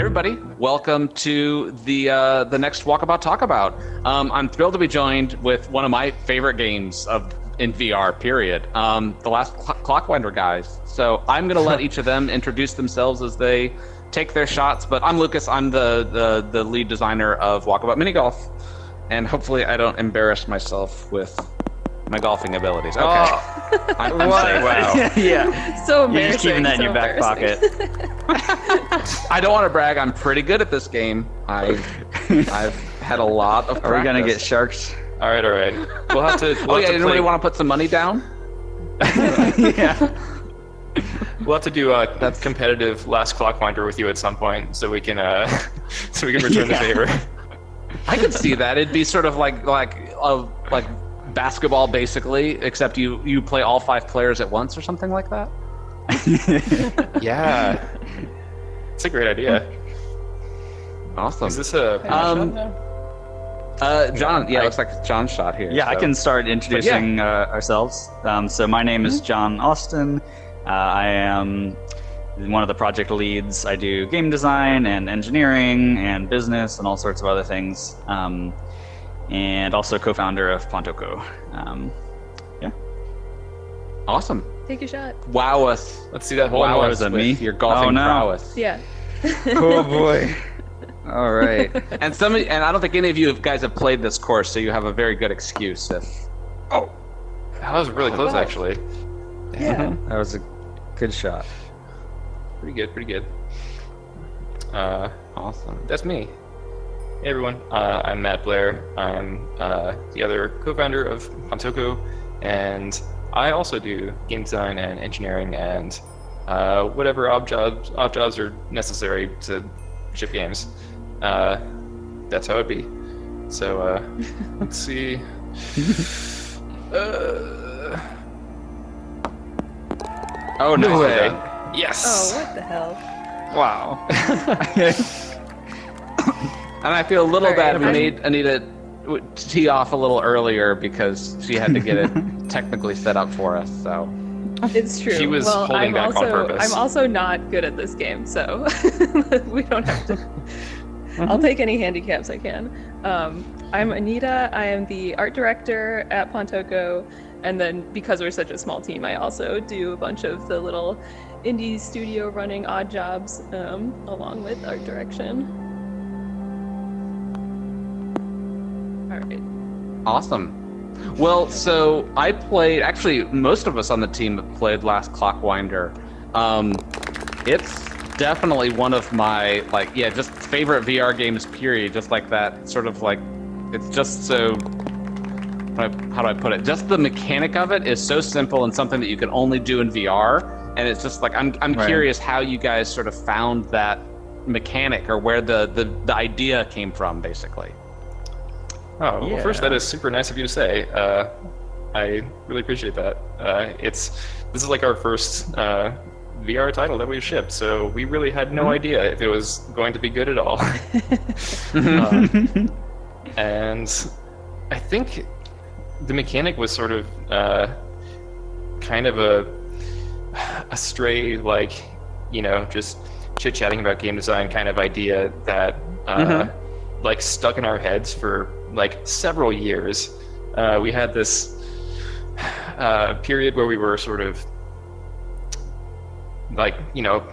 everybody, welcome to the uh, the next Walkabout Talkabout. Um, I'm thrilled to be joined with one of my favorite games of in VR. Period. Um, the last Cl- Clockwinder guys. So I'm going to let each of them introduce themselves as they take their shots. But I'm Lucas. I'm the the, the lead designer of Walkabout Mini Golf, and hopefully I don't embarrass myself with my golfing abilities. Okay. Oh, I'm, I'm. Wow. yeah. So You're just keeping that in your back pocket. I don't want to brag. I'm pretty good at this game. I I've had a lot of. Are we gonna get sharks? All right, all right. We'll have to. We'll Oh have yeah, to anybody play- want to put some money down? yeah. We'll have to do a That's... competitive last clockwinder with you at some point, so we can uh, so we can return Yeah. the favor. I could see that. It'd be sort of like like a like basketball basically, except you you play all five players at once or something like that. yeah, it's a great idea. Awesome. Is this a Um, uh, John, yeah, I- it looks like John's shot here. Yeah, I can start introducing uh, ourselves. Um, so my name is John Austin. Uh, I am one of the project leads. I do game design and engineering and business and all sorts of other things. Um, and also co-founder of Pontoco. Um, yeah. Awesome. Take a shot. Wow us. Let's see that whole Wow us is that, with me? your golfing Oh, no. prowess. Yeah. oh boy. All right. And some and I don't think any of you guys have played this course, so you have a very good excuse if Oh, that was really close, actually. Yeah. That was a good shot. Pretty good, pretty good. Uh, awesome. that's me. Hey everyone, uh, I'm Matt Blair. I'm uh, the other co-founder of Pontoco, and I also do game design and engineering and uh, whatever odd jobs, odd jobs are necessary to ship games. Uh, that's how it be. So uh, let's see. Uh, Oh no nicely way. Yes. Oh, what the hell? Wow. And I feel a little All right, bad we I'm- made Anita w- tee off a little earlier because she had to get it technically set up for us. So It's true. She was well, holding I'm back on also, purpose. I'm also not good at this game, so we don't have to. I'll take any handicaps I can. Um, I'm Anita. I am the art director at Pontoco, and then because we're such a small team, I also do a bunch of the little indie studio running odd jobs um, along with art direction. Right. awesome. Well, so I played. Actually, most of us on the team have played Last Clockwinder. Um, it's definitely one of my like yeah, just favorite VR games. Period. Just like that, sort of like it's just so. How do I- how do I put it? Just the mechanic of it is so simple and something that you can only do in VR. And it's just like I'm I'm Right. curious how you guys sort of found that mechanic or where the the, the idea came from, basically. Oh, well, first, that is super nice of you to say. Uh, I really appreciate that. Uh, it's this is like our first uh, VR title that we've shipped, so we really had no idea if it was going to be good at all. Um, and I think the mechanic was sort of uh, kind of a a stray, like you know, just chit chatting about game design kind of idea that uh, like stuck in our heads for like several years. Uh, we had this uh, period where we were sort of like you know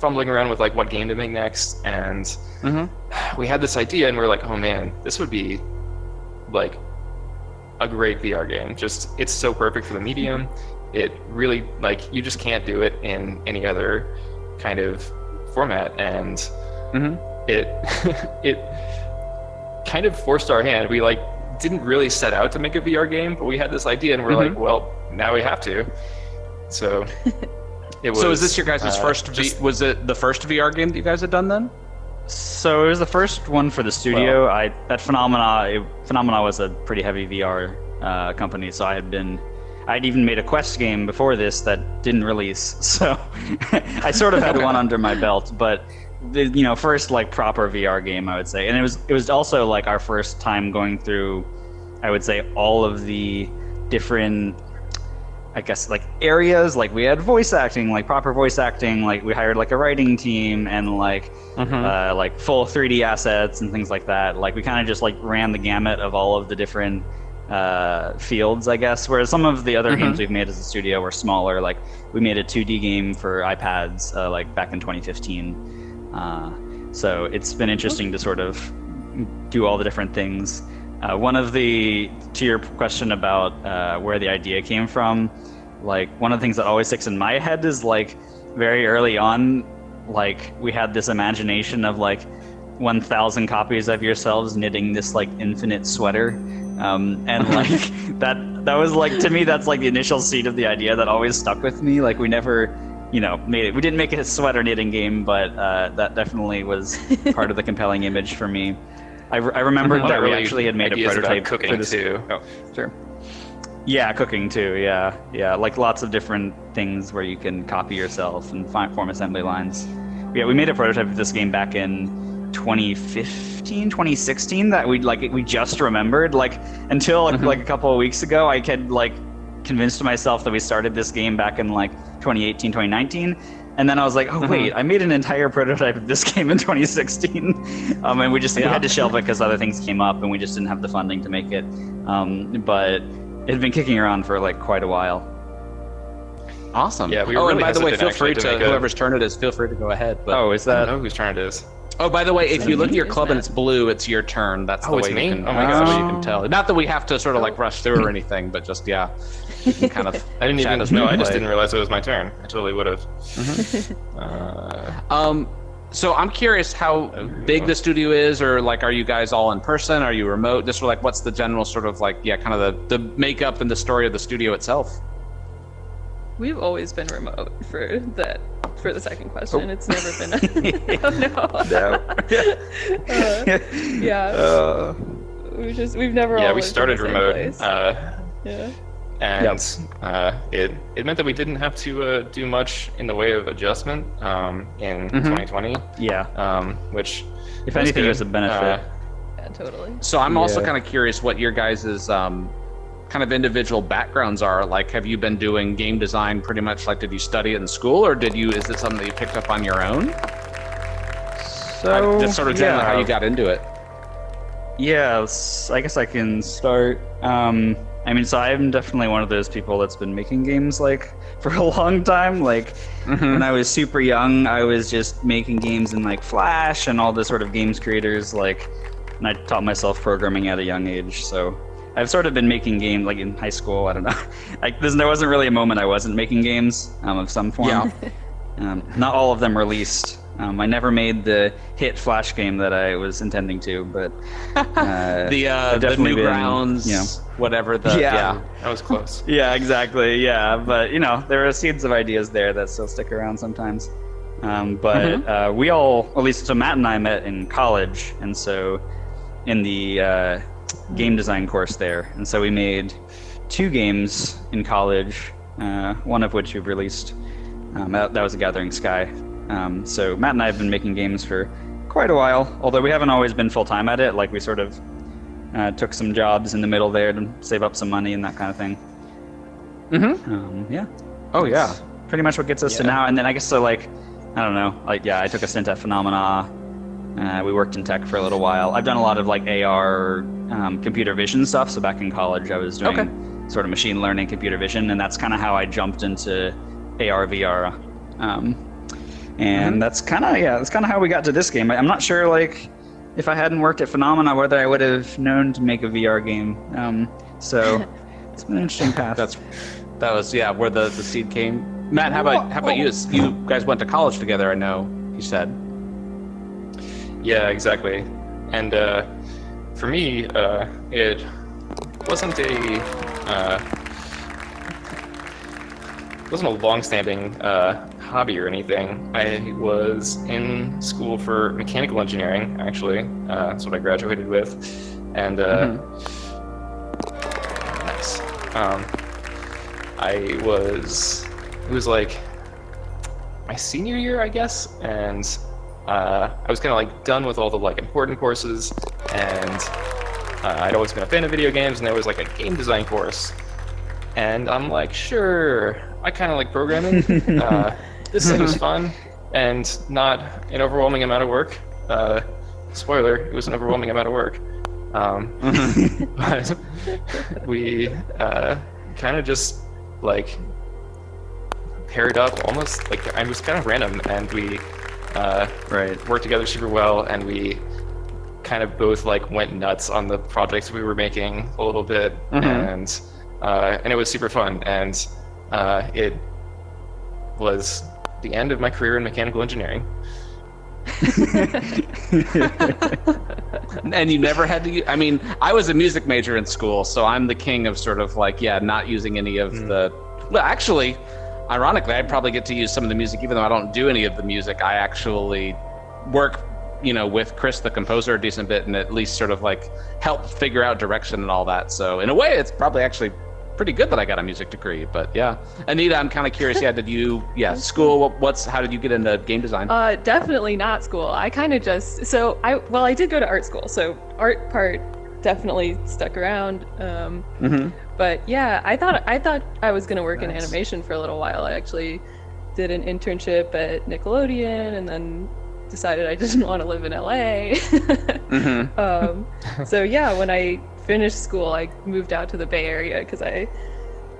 fumbling around with like what game to make next and Mm-hmm. we had this idea and we are like oh man this would be like a great vr game just it's so perfect for the medium it really like you just can't do it in any other kind of format and Mhm. it it kind of forced our hand we like didn't really set out to make a vr game but we had this idea and we're Mhm. like well now we have to so it was So is this your guys' uh, first? V- just was it the first VR game that you guys had done then? So it was the first one for the studio. I that phenomena it, phenomena was a pretty heavy VR uh, company, so I had been. I'd even made a Quest game before this that didn't release, so I sort of had one under my belt. But the you know first like proper VR game, I would say, and it was it was also like our first time going through, I would say all of the different I guess like areas like we had voice acting, like proper voice acting, like we hired like a writing team and like uh, like full 3D assets and things like that. Like we kind of just like ran the gamut of all of the different uh, fields, I guess. Whereas some of the other games we've made as a studio were smaller. Like we made a 2D game for iPads uh, like back in 2015. Uh, so it's been interesting to sort of do all the different things. Uh, one of the to your question about uh, where the idea came from, like one of the things that always sticks in my head is like very early on, like we had this imagination of like 1,000 copies of yourselves knitting this like infinite sweater, um, and like that that was like to me that's like the initial seed of the idea that always stuck with me. Like we never. You know, made it. We didn't make it a sweater knitting game, but uh, that definitely was part of the compelling image for me. I, re- I remembered One that we actually had made a prototype cooking for this. too. Oh, sure. Yeah, cooking too. Yeah, yeah, like lots of different things where you can copy yourself and find, form assembly lines. Yeah, we made a prototype of this game back in 2015, 2016 that we like we just remembered. Like until like, like a couple of weeks ago, I had like convinced myself that we started this game back in like 2018, 2019. And then I was like, oh wait, I made an entire prototype of this game in 2016, um, and we just we had to shelve it because other things came up, and we just didn't have the funding to make it. Um, but it had been kicking around for like quite a while. Awesome. Yeah, we were oh, and by the way, feel free to, to a- whoever's turn it is, feel free to go ahead. But Oh, is I that? don't know whose turn it is. Oh, by the way, if you look at your Is club and it's blue, it's your turn. That's the Oh, way it's you me? can. Oh my that's the gosh. you can tell. Not that we have to sort of like rush through or anything, but just yeah, you can kind of. I didn't even know. I just didn't realize it was my turn. I totally would have. Uh, Um, so I'm curious how big the studio is, or like, are you guys all in person? Are you remote? Just like, what's the general sort of like, yeah, kind of the the makeup and the story of the studio itself? We've always been remote for that for the second question. It's never been. A, oh no. Uh, yeah, Uh, we just we've never. yeah, we started remote, uh, yeah. And uh, it it meant that we didn't have to uh, do much in the way of adjustment um, in 2020, yeah. um, which If anything, good. was a benefit. Uh, Yeah, totally. So I'm also Yeah. kind of curious what your guys' um, kind of individual backgrounds are. Like, have you been doing game design pretty much like did you study it in school, or did you? Is it something that you picked up on your own? so Just sort of generally yeah. how you got into it. Yeah, I guess I can start. Um, I mean, so I'm definitely one of those people that's been making games like for a long time. Like when I was super young, I was just making games in like Flash and all the sort of games creators. Like, and I taught myself programming at a young age. So I've sort of been making games like in high school. I don't know. Like there wasn't really a moment I wasn't making games um, of some form. Yeah. Um, not all of them released. Um, I never made the hit Flash game that I was intending to, but uh, The uh, I've the definitely been, Newgrounds, you know. whatever the Yeah. yeah. that was close. yeah, exactly. Yeah, but you know, there are seeds of ideas there that still stick around sometimes. Um, but uh, we all, at least, so Matt and I met in college, and so in the uh, game design course there, and so we made two games in college. Uh, one of which we've released. Um, that, that was a Gathering Sky. Um, so Matt and I have been making games for quite a while, although we haven't always been full time at it. Like we sort of uh, took some jobs in the middle there to save up some money and that kind of thing. Mm-hmm. Um, yeah. Oh yeah. Pretty much what gets us to now. And then I guess so, like, I don't know. Like, yeah, I took a stint at Phenomena. Uh, we worked in tech for a little while. I've done a lot of like AR, um, computer vision stuff. So back in college, I was doing Okay. sort of machine learning, computer vision, and that's kind of how I jumped into AR, VR. Um, and that's kind of yeah, that's kind of how we got to this game. I, I'm not sure like if I hadn't worked at Phenomena whether I would have known to make a VR game. Um, so it's been an interesting path. That's that was yeah where the, the seed came. Matt, how about how about you? You guys went to college together. I know you said. Yeah, exactly. And uh, for me, uh, it wasn't a uh, wasn't a long-standing uh, hobby or anything. I was in school for mechanical engineering. Actually, uh, that's what I graduated with, and uh, nice. Um, I was it was like my senior year, I guess, and uh, I was kind of like done with all the like important courses, and uh, I'd always been a fan of video games, and there was like a game design course, And I'm like, sure, I kind of like programming. uh, this thing was fun and not an overwhelming amount of work. Uh, spoiler, it was an overwhelming amount of work. Um, but we uh, kind of just like paired up almost like it was kind of random and we uh, Right. worked together super well and we kind of both like went nuts on the projects we were making a little bit and uh, and it was super fun and uh, it was the end of my career in mechanical engineering. And you never had to I mean i was a music major in school so i'm the king of sort of like yeah not using any of the mm. well actually ironically i'd probably get to use some of the music even though i don't do any of the music. I actually work you know with chris the composer a decent bit and at least sort of like help figure out direction and all that. So in a way it's probably actually pretty good that i got a music degree but yeah anita i'm kind of curious yeah did you yeah school what, what's how did you get into game design Uh, definitely not school. I kind of just so I well I did go to art school, so art part definitely stuck around. Um, mm-hmm. but yeah, I thought I thought I was gonna work in animation for a little while. I actually did an internship at Nickelodeon, and then decided I didn't want to live in LA. Mm-hmm. um, so yeah, when I finished school, I moved out to the Bay Area because I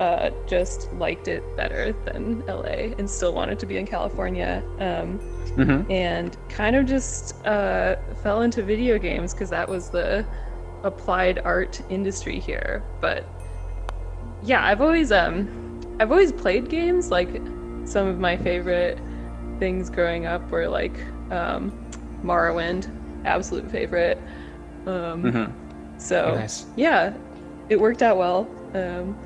uh, just liked it better than LA and still wanted to be in California. Um, Mm-hmm. and kind of just uh, fell into video games because that was the applied art industry here. But yeah, I've always um, I've always played games. Like some of my favorite things growing up were like um, Morrowind, absolute favorite. Um, Mm-hmm. So Nice. yeah, it worked out well. Um,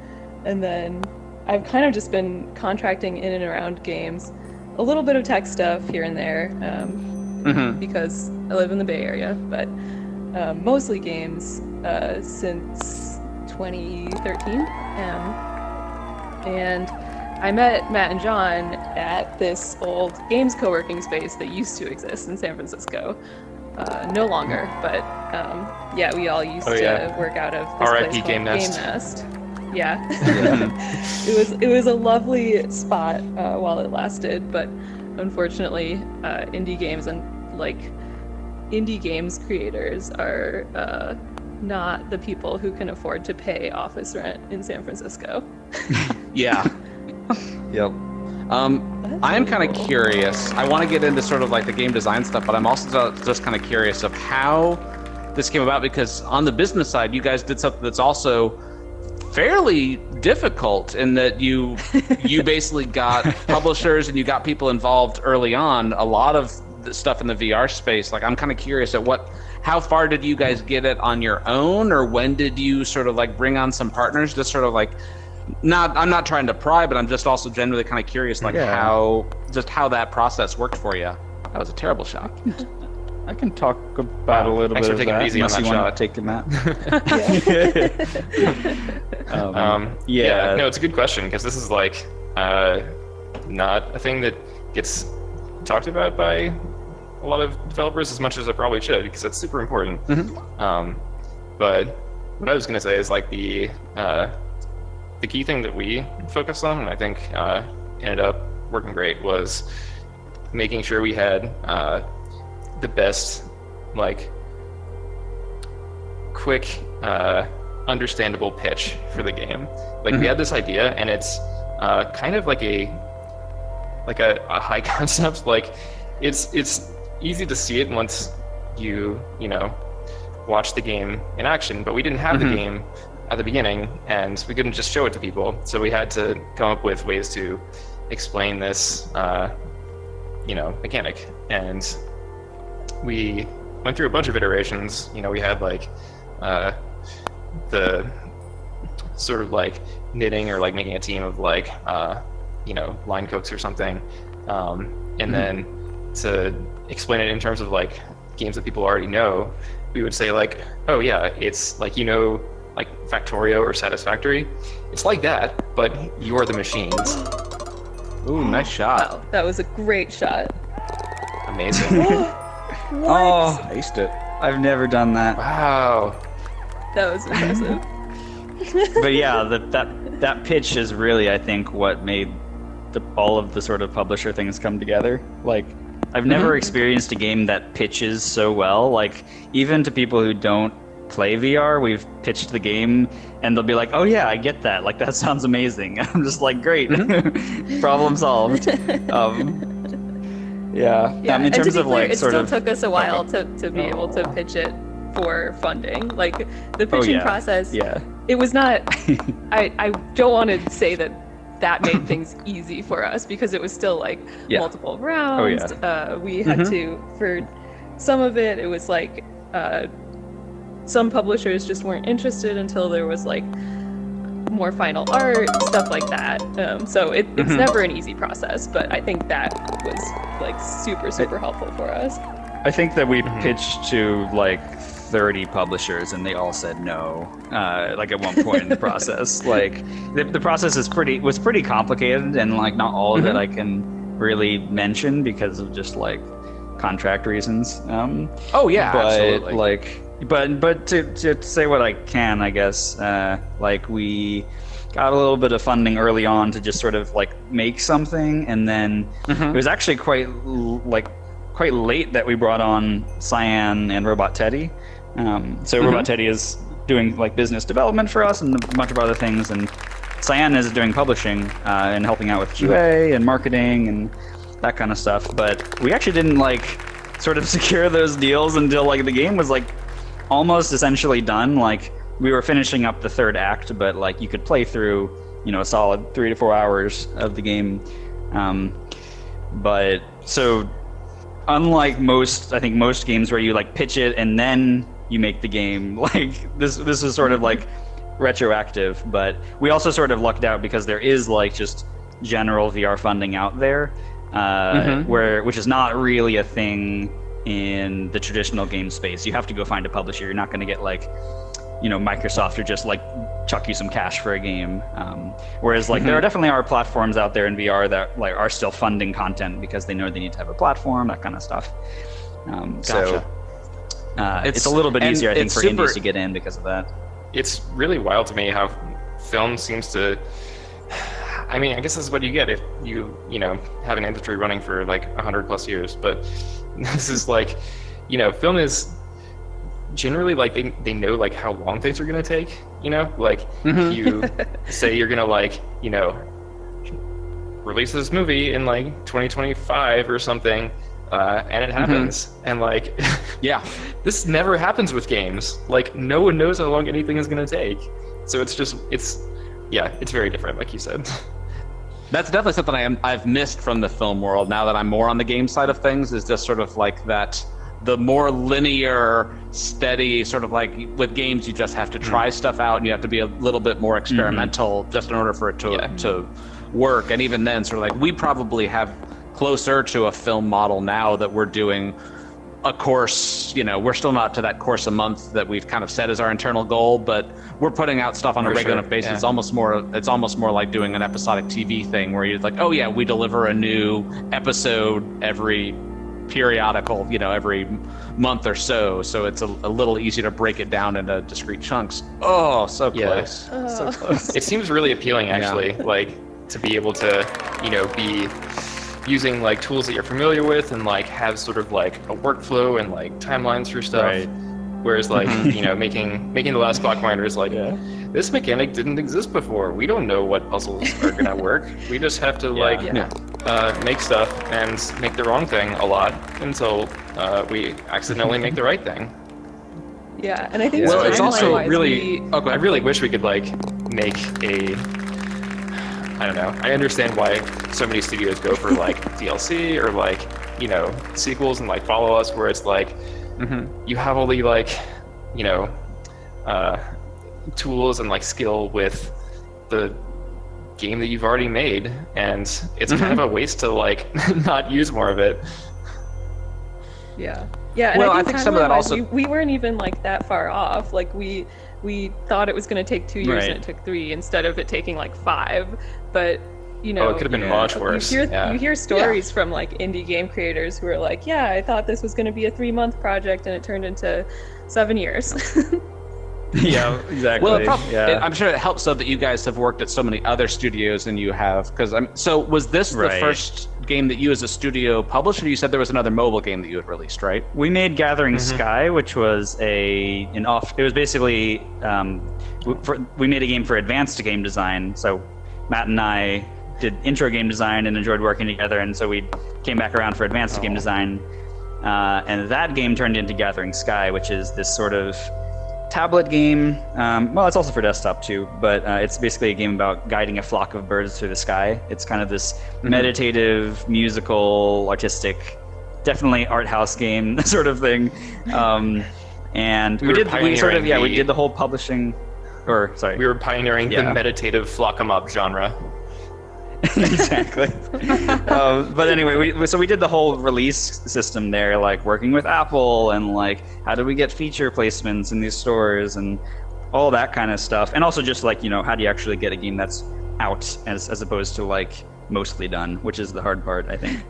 and then I've kind of just been contracting in and around games, a little bit of tech stuff here and there, um, Mm-hmm. because I live in the Bay Area, but um, mostly games uh, since 2013. Um, and I met Matt and John at this old games co-working space that used to exist in San Francisco. Uh, no longer, but um, yeah, we all used Oh, to work out of this R.I.P. place called Game Nest. Nest. Yeah, it was it was a lovely spot uh, while it lasted, but unfortunately, uh, indie games and like indie games creators are uh, not the people who can afford to pay office rent in San Francisco. Yeah. yep. Um, I am kind of curious. I want to get into sort of like the game design stuff, but I'm also just kind of curious of how this came about because on the business side, you guys did something that's also fairly difficult in that you you basically got publishers and you got people involved early on. A lot of the stuff in the VR space. Like I'm kind of curious at what how far did you guys get it on your own or when did you sort of like bring on some partners just sort of like not i'm not trying to pry but i'm just also generally kind of curious like Yeah. how just how that process worked for you that was a terrible shot I can talk about a little Thanks bit for of taking it that, easy on unless you that shot. to take it, Matt. um, Um, yeah. no, it's a good question because this is like uh, not a thing that gets talked about by a lot of developers as much as it probably should because it's super important. Um, but what I was gonna say is like the uh, the key thing that we focused on, and I think uh, ended up working great, was making sure we had uh, the best like quick, uh, understandable pitch for the game. Like we had this idea, and it's uh, kind of like a like a, a high concept. Like it's it's easy to see it once you you know watch the game in action. But we didn't have the game at the beginning, and we couldn't just show it to people. So we had to come up with ways to explain this, uh, you know, mechanic. And we went through a bunch of iterations. You know, we had like uh, the sort of like knitting or like making a team of like uh, you know line cooks or something, um, and then to explain it in terms of like games that people already know, we would say like, oh yeah, it's like you know like Factorio or Satisfactory, it's like that, but you're the machines. ooh nice shot Wow, that was a great shot. Amazing. Oh, I aced it I've never done that. wow. That was impressive. but yeah, the, that that pitch is really, I think, what made the, all of the sort of publisher things come together. Like, I've never mm-hmm. experienced a game that pitches so well. Like, even to people who don't play VR, we've pitched the game, and they'll be like, "Oh yeah, I get that. Like, that sounds amazing." I'm just like, "Great, problem solved." Um, yeah. Yeah, Um, in terms of clear, like it sort still of took us a while to, to be able to pitch it for funding. Like the pitching yeah. process, yeah. it was not. I I don't want to say that that made things easy for us because it was still like Yeah. multiple rounds. Oh, yeah. Uh, we had Mhm. to for some of it. It was like uh, some publishers just weren't interested until there was like more final art stuff like that. Um, so it, it's Mhm. never an easy process, but I think that was like super super helpful for us. I think that we Mhm. pitched to like 30 publishers and they all said no. Uh, like at one point in the process, like the, the process is pretty was pretty complicated and like not all of it I can really mention because of just like contract reasons. Um, Oh yeah, but absolutely. like, but but to, to say what I can, I guess, uh, like we got a little bit of funding early on to just sort of like make something, and then Mhm. it was actually quite like quite late that we brought on Cyan and Robot Teddy. Um, so Robot Teddy is doing like business development for us and a bunch of other things, and Cyan is doing publishing uh, and helping out with QA and marketing and that kind of stuff. But we actually didn't like sort of secure those deals until like the game was like almost essentially done. Like we were finishing up the third act, but like you could play through you know a solid three to four hours of the game. Um, but so unlike most i think most games where you like pitch it and then you make the game like this this is sort of like retroactive but we also sort of lucked out because there is like just general vr funding out there uh, Mhm. where which is not really a thing in the traditional game space. You have to go find a publisher. You're not going to get like you know microsoft or just like chuck you some cash for a game. Um, whereas like there Mm-hmm. are definitely are platforms out there in vr that like are still funding content because they know they need to have a platform that kind of stuff. Um, so uh, it's, It's- a little bit easier i think for super- indies to get in because of that. It's really wild to me how film seems to i mean i guess this is what you get if you you know have an industry running for like 100 plus years but this is like you know film is generally like they, they know like how long things are going to take you know like Mhm. you say you're going to like you know release this movie in like 2025 or something uh, and it happens and like yeah, this never happens with games. Like no one knows how long anything is going to take. So it's just it's yeah, it's very different like you said. that's definitely something I am I've missed from the film world. Now that I'm more on the game side of things, is just sort of like that. The more linear, steady, sort of like with games, you just have to try mm. stuff out, and you have to be a little bit more mm-hmm. experimental, just in order for it to Yeah. to work. And even then, sort of like we probably have closer to a film model now that we're doing a course you know we're still not to that course a month that we've kind of set as our internal goal but we're putting out stuff on a regular sure, basis yeah. it's almost more it's almost more like doing an episodic tv thing where you're like oh yeah we deliver a new episode every periodical you know every month or so so it's a, a little easier to break it down into discrete chunks oh so Yeah. close oh. so Oh. close it seems really appealing actually, like to be able to, you know, be using like tools that you're familiar with and like have sort of like a workflow and like timelines for stuff. Right. Whereas like, you know, making making the last clockwinder is like this mechanic didn't exist before. We don't know what puzzles are gonna work. We just have to like Yeah. uh, make stuff and make the wrong thing a lot until uh, we accidentally make the right thing. Yeah, and I think well it's also really we- oh, I really wish we could like make a. I don't know. I understand why so many studios go for like DLC or like you know sequels and like follow us, where it's like Mhm. you have all the like you know uh, tools and like skill with the game that you've already made, and it's kind of a waste to like not use more of it. Yeah. Yeah, and Well, I I think, think some of that also- we, we weren't even like that far off. Like we we thought it was going to take two years Right. and it took three instead of it taking like five. But you know, oh, it could have been yeah. much you worse. hear yeah. you hear stories from like indie game creators who are like, yeah, I thought this was going to be a three month project and it turned into seven years. yeah, exactly. Well, prob- yeah. it- I'm sure it helps though that you guys have worked at so many other studios than you have. Because I'm so was this the first game that you as a studio published, or you said there was another mobile game that you had released, right? we made Gathering Mm-hmm. Sky, which was a an off. It was basically um, w- for, we made a game for advanced game design. So Matt and I did intro game design and enjoyed working together, and so we came back around for advanced game design. Uh, and that game turned into Gathering Sky, which is this sort of tablet game. Um, well, it's also for desktop too, but uh, it's basically a game about guiding a flock of birds through the sky. It's kind of this meditative, musical, artistic, definitely art house game sort of thing. Um, and We we, did we sort of yeah we did the whole publishing, or sorry We were pioneering Yeah. the meditative flock 'em up genre. exactly. um, but anyway, we, so we did the whole release system there, like working with Apple and like how do we get feature placements in these stores and all that kind of stuff. And also just like you know how do you actually get a game that's out as as opposed to like mostly done, which is the hard part, I think.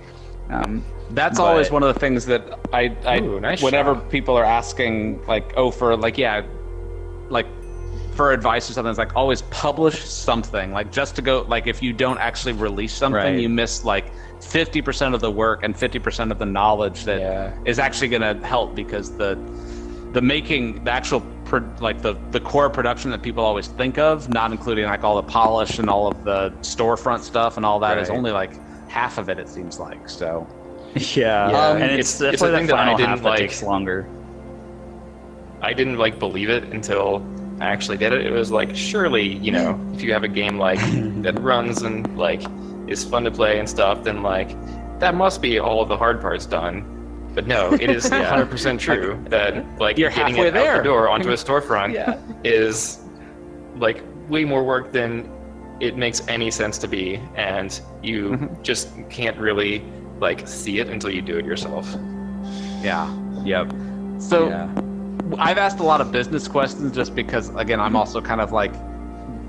Um, That's But- always one of the things that I, I Ooh, nice whenever shot. people are asking, like, oh, for like, yeah, like for advice or something, it's like always publish something. Like just to go, like if you don't actually release something, Right. you miss like fifty percent of the work and fifty percent of the knowledge that is Yeah. actually going to help because the the making the actual pro, like the the core production that people always think of, not including like all the polish and all of the storefront stuff and all that, is Right. only like half of it. It seems like so. yeah, Yeah, and um, it's- it's, it's a definitely thing the that I final didn't half that like. takes longer. I didn't like believe it until I actually did it. It was like, surely, you know, if you have a game like that runs and like is fun to play and stuff, then like that must be all of the hard parts done. But no, it is Yeah. 100% true that like You're getting halfway it out the door onto a storefront Yeah. is like way more work than it makes any sense to be, and you Mm-hmm. just can't really like see it until you do it yourself. Yeah. Yep. So yeah. I've asked a lot of business questions just because, again, I'm also kind of like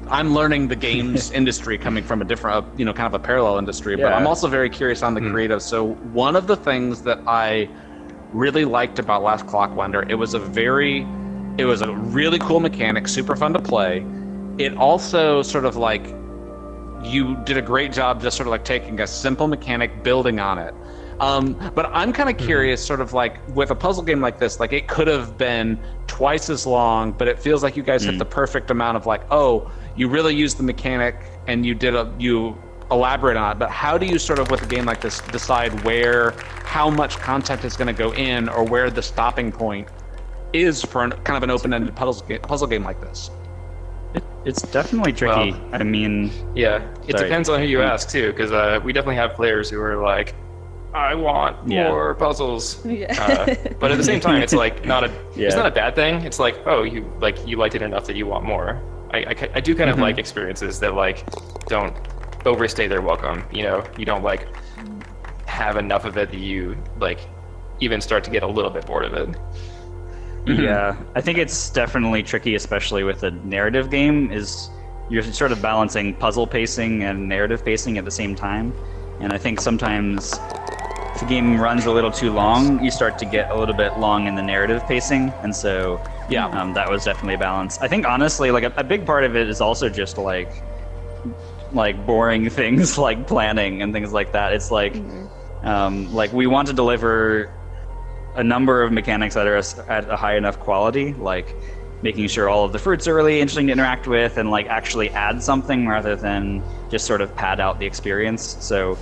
I'm learning the games industry coming from a different, uh, you know, kind of a parallel industry. But I'm also very curious on the creative. So one of the things that I really liked about Last Clockwinder, it was a very, it was a really cool mechanic, super fun to play. It also sort of like you did a great job just sort of like taking a simple mechanic, building on it. Um, but I'm kind of curious, sort of like with a puzzle game like this, like it could have been twice as long, but it feels like you guys hit the perfect amount of like, oh, you really used the mechanic and you did a you elaborate on it. But how do you sort of with a game like this decide where, how much content is going to go in, or where the stopping point is for an, kind of an open-ended puzzle game, puzzle game like this? It, it's definitely tricky. Well- I mean, Yeah, it Sorry. depends on who you Mm. ask too, because uh, we definitely have players who are like, "I want Yeah. more puzzles," Yeah. uh, but at the same time, it's like not a Yeah. it's not a bad thing. It's like, oh, you like you liked it enough that you want more. I I, I do kind Mm-hmm. of like experiences that like don't overstay their welcome. You know, you don't like have enough of it that you like even start to get a little bit bored of it. Yeah, I think it's definitely tricky, especially with a narrative game. Is you're sort of balancing puzzle pacing and narrative pacing at the same time, and I think sometimes if a game runs a little too long, you start to get a little bit long in the narrative pacing, and so Yeah. um, that was definitely a balance. I think honestly, like a, a big part of it is also just like like boring things like planning and things like that. It's like um, like we want to deliver a number of mechanics that are as- at a high enough quality, like making sure all of the fruits are really interesting to interact with and like actually add something rather than just sort of pad out the experience. So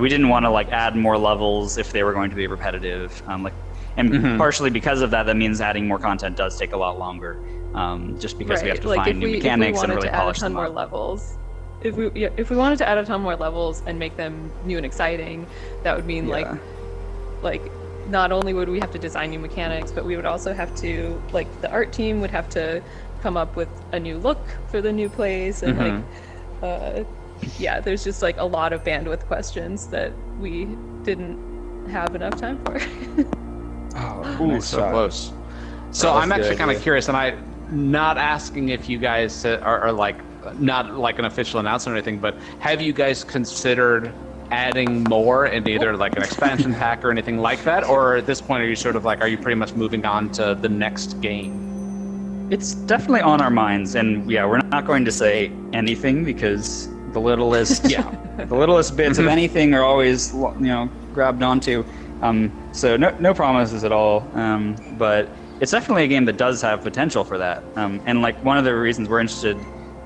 we didn't want to like add more levels if they were going to be repetitive. Um, like, and partially because of that, that means adding more content does take a lot longer. Um, just because we have to like find if new we, mechanics if we and wanted really to add a polish ton them more up. levels, if we yeah, if we wanted to add a ton more levels and make them new and exciting, that would mean like Yeah. like not only would we have to design new mechanics, but we would also have to like the art team would have to come up with a new look for the new place and like uh, yeah, there's just like a lot of bandwidth questions that we didn't have enough time for. Oh, Ooh, so shot. close. So That I'm actually kind of curious, and I not asking if you guys are, are like not like an official announcement or anything, but have you guys considered adding more in either like an expansion pack or anything like that, or at this point are you sort of like are you pretty much moving on to the next game? it's definitely on our minds, and yeah, we're not going to say anything because the littlest, yeah, the littlest bits of anything are always you know grabbed onto. Um, so no no promises at all. Um, but it's definitely a game that does have potential for that. Um, and like one of the reasons we're interested.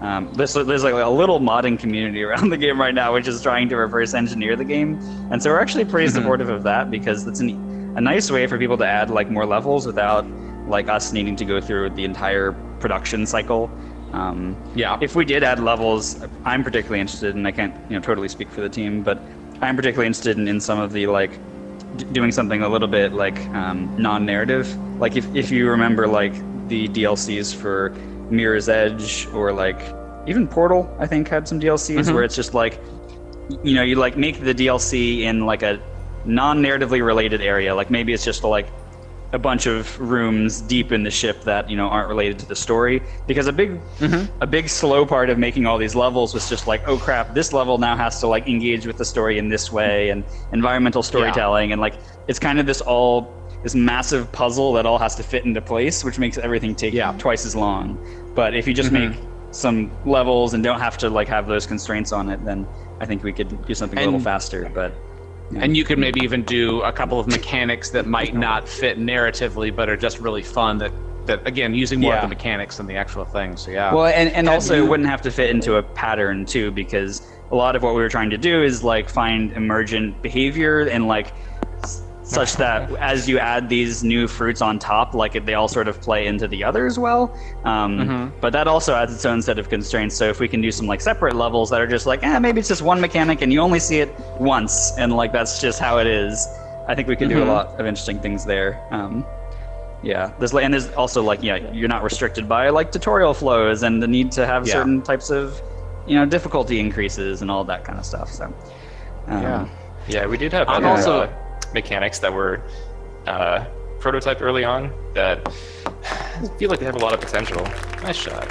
Um, there's, there's like a little modding community around the game right now, which is trying to reverse engineer the game, and so we're actually pretty Mhm. supportive of that because it's an, a nice way for people to add like more levels without like us needing to go through the entire production cycle. Um, Yeah. if we did add levels, I'm particularly interested, and I can't you know totally speak for the team, but I'm particularly interested in, in some of the like d- doing something a little bit like um, non-narrative. Like if if you remember like the DLCs for Mirror's Edge or like even Portal, I think had some DLCs Mhm. where it's just like you know you like make the DLC in like a non-narratively related area. Like maybe it's just like a bunch of rooms deep in the ship that you know aren't related to the story. Because a big a big slow part of making all these levels was just like oh crap this level now has to like engage with the story in this way and environmental storytelling. And like it's kind of this all this massive puzzle that all has to fit into place which makes everything take Yeah. twice as long. But if you just Mhm. make some levels and don't have to like have those constraints on it then i think we could do something a little faster but And you could maybe even do a couple of mechanics that might not fit narratively, but are just really fun. That that again, using more Yeah. of the mechanics than the actual thing. So yeah. Well, and, and also it wouldn't have to fit into a pattern too, because a lot of what we were trying to do is like find emergent behavior and like such that as you add these new fruits on top, like they all sort of play into the others well. Um, Mhm. But that also adds its own set of constraints. So if we can do some like separate levels that are just like, eh, maybe it's just one mechanic and you only see it once, and like that's just how it is. I think we could do Mhm. a lot of interesting things there. Um, yeah, there's and there's also like yeah, you're not restricted by like tutorial flows and the need to have Yeah. certain types of you know difficulty increases and all that kind of stuff. So um, Yeah. Yeah, we did have I'm also- uh, mechanics that were uh, prototyped early on that feel like they have a lot of potential. Nice shot.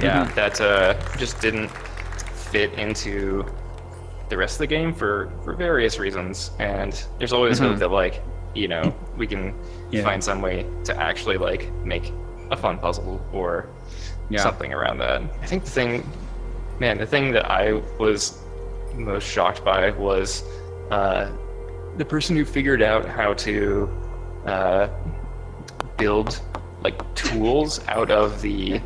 Yeah. That uh, just didn't fit into the rest of the game for, for various reasons. And there's always Mhm. hope that like, you know, we can Yeah. find some way to actually like make a fun puzzle or Yeah. something around that. I think the thing, man, the thing that I was most shocked by was uh, the person who figured out how to uh, build like tools out of the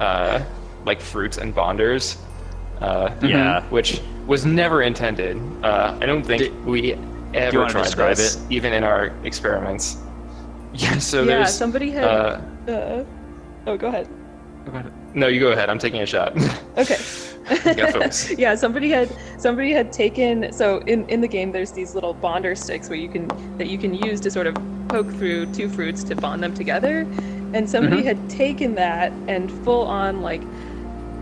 uh, like fruits and bonders. Uh, Yeah. which was never intended. Uh, I don't think Did- we ever wanna tried describe this, it? even in our experiments. Yeah, so yeah, there's. somebody had. uh, uh, oh, go ahead. no, you go ahead. I'm taking a shot. Okay. Yeah, somebody had somebody had taken so in, in the game there's these little bonder sticks where you can that you can use to sort of poke through two fruits to bond them together. And somebody Mhm. had taken that and full on like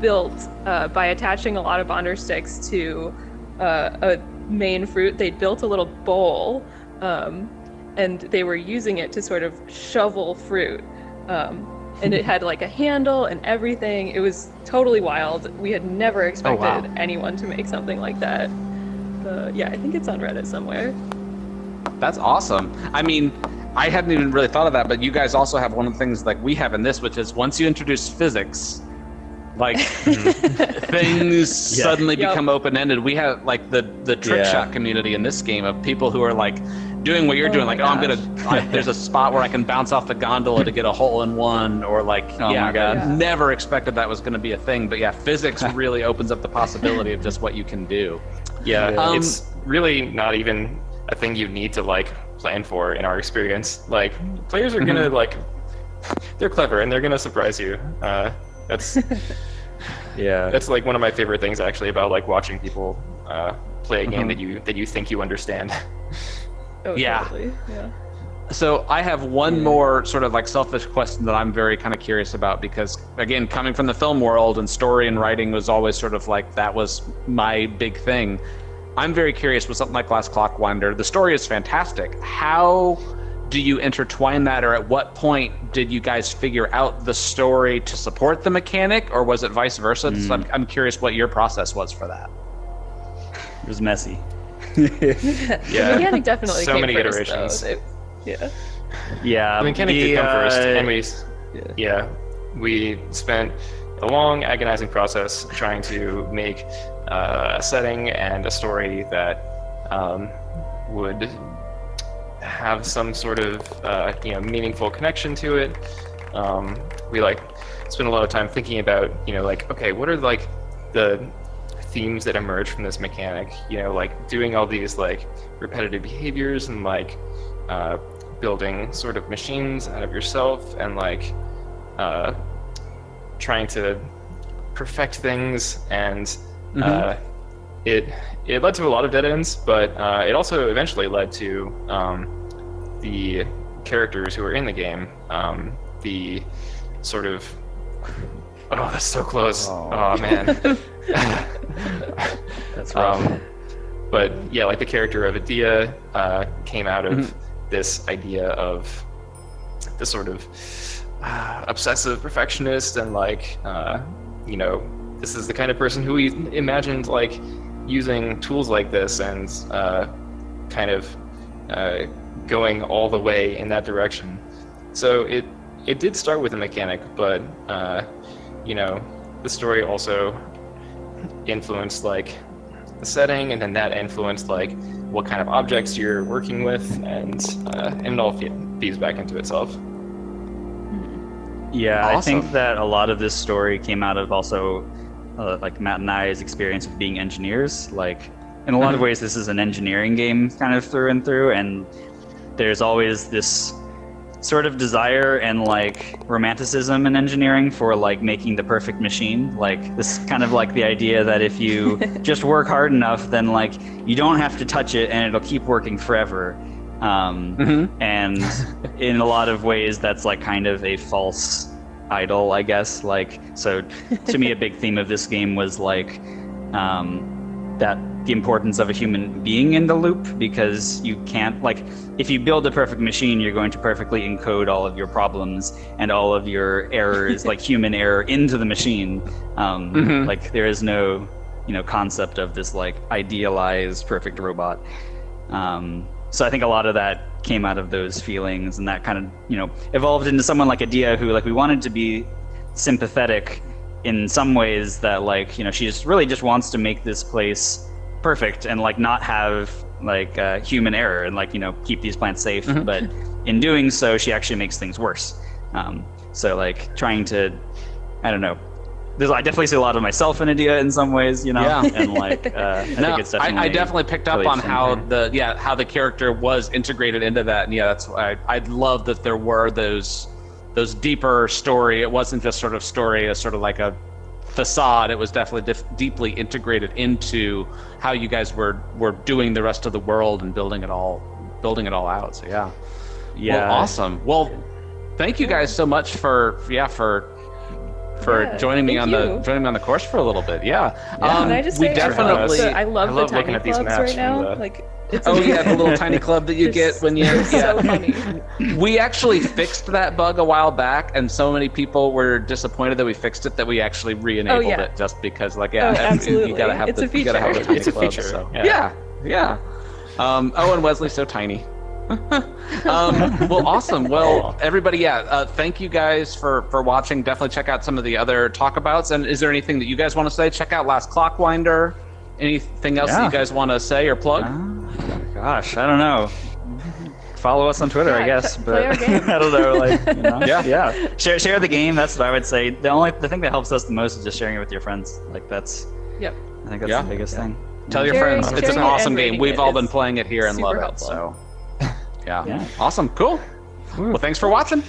built uh, by attaching a lot of bonder sticks to uh, a main fruit. They'd built a little bowl, um, and they were using it to sort of shovel fruit. Um, and it had like a handle and everything. It was totally wild. We had never expected wow. anyone to make something like that. Uh, yeah, I think it's on Reddit somewhere. That's awesome. I mean, I hadn't even really thought of that, but you guys also have one of the things like we have in this, which is once you introduce physics, like things Yeah. suddenly Yep. become open ended. We have like the the trick Yeah. shot community in this game of people who are like doing what you're Oh doing, my like oh, I'm gonna I, there's a spot where I can bounce off the gondola to get a hole in one, or like Oh yeah, my God. Yeah. never expected that was going to be a thing, but yeah, physics really opens up the possibility of just what you can do. Yeah, Um, it's really not even a thing you need to like plan for in our experience. Like players are gonna like they're clever and they're gonna surprise you. Uh, that's yeah, that's like one of my favorite things actually about like watching people uh, play a game Mhm. that you that you think you understand. Oh, Yeah. totally. Yeah. So I have one more sort of like selfish question that I'm very kind of curious about because again, coming from the film world and story and writing was always sort of like that was my big thing. I'm very curious with something like Last Clockwinder. The story is fantastic. How do you intertwine that, or at what point did you guys figure out the story to support the mechanic, or was it vice versa? So I'm, I'm curious what your process was for that. it was messy. Yeah. the mechanic definitely So came many first, iterations. It- yeah. yeah, the mechanic the, did come first, uh, and we yeah. we spent a long, agonizing process trying to make uh, a setting and a story that um, would have some sort of uh, you know meaningful connection to it. Um, we like spent a lot of time thinking about you know like okay, what are like the themes that emerge from this mechanic? You know, like doing all these like repetitive behaviors and like uh, building sort of machines out of yourself and like uh, trying to perfect things and uh, it it led to a lot of dead ends but uh, it also eventually led to um, the characters who are in the game um, the sort of oh that's so close Oh. oh, man That's rough. um, but yeah, like the character of Adia uh, came out of this idea of this sort of uh, obsessive perfectionist and like uh, you know this is the kind of person who we imagined like using tools like this and uh, kind of uh, going all the way in that direction. So it it did start with a mechanic, but uh, you know the story also influenced like the setting, and then that influenced like what kind of objects you're working with, and uh, and it all feeds back into itself. Yeah, I think that a lot of this story came out of also uh, like Matt and I's experience of being engineers. Like, in a lot of ways, this is an engineering game kind of through and through, and there's always this sort of desire and like romanticism in engineering for like making the perfect machine. Like, this kind of like the idea that if you just work hard enough, then like you don't have to touch it and it'll keep working forever. Um, Mhm. and in a lot of ways that's like kind of a false idol i guess like so to me a big theme of this game was like um, that the importance of a human being in the loop because you can't like if you build a perfect machine you're going to perfectly encode all of your problems and all of your errors like human error into the machine um, Mhm. like there is no you know concept of this like idealized perfect robot um, so I think a lot of that came out of those feelings, and that kind of you know evolved into someone like Adia, who like we wanted to be sympathetic in some ways. That like you know she just really just wants to make this place perfect and like not have like uh, human error and like you know keep these plants safe. But in doing so, she actually makes things worse. Um, so like trying to, I don't know. There's, I definitely see a lot of myself in Adia in some ways, you know, Yeah. and like uh, I no, think it's I, definitely. I definitely picked up on how the yeah how the character was integrated into that, and yeah, that's why I, I love that there were those those deeper story. It wasn't just sort of story as sort of like a facade. It was definitely dif- deeply integrated into how you guys were were doing the rest of the world and building it all building it all out. So yeah, yeah, well, awesome. Well, thank you guys so much for for- yeah for for Yeah, joining me thank on the joining me on the course for a little bit. Yeah, Yeah. Um, Can I just we say, definitely. so I love, I love the looking tiny at these maps right from now. the- Like, it's Oh yeah, the little tiny club that you get when you. so funny. We actually fixed that bug a while back, and so many people were disappointed that we fixed it that we actually re-enabled Oh, yeah. it just because, like, yeah, Oh, you- You gotta have It's the, a You gotta have the feature. tiny It's a clubs, feature, so- yeah. yeah, yeah. Um, oh, and Wesley's so tiny. um, well, awesome. Well, everybody, yeah. Uh, thank you guys for for watching. Definitely check out some of the other talkabouts. And is there anything that you guys want to say? Check out Last Clockwinder. Anything else that you guys want to say or plug? Ah, gosh, I don't know. Follow us on Twitter, I guess. p- But our game. I don't know, like, you know? Yeah. yeah. Share, share the game. That's what I would say. The only the thing that helps us the most is just sharing it with your friends. Like that's, Yep. I think that's Yeah. the biggest thing. Tell your Sharing- friends. It's an awesome game. We've it all been playing it here and super love it. So, yeah. Yeah. Awesome. Cool. Well, thanks for watching.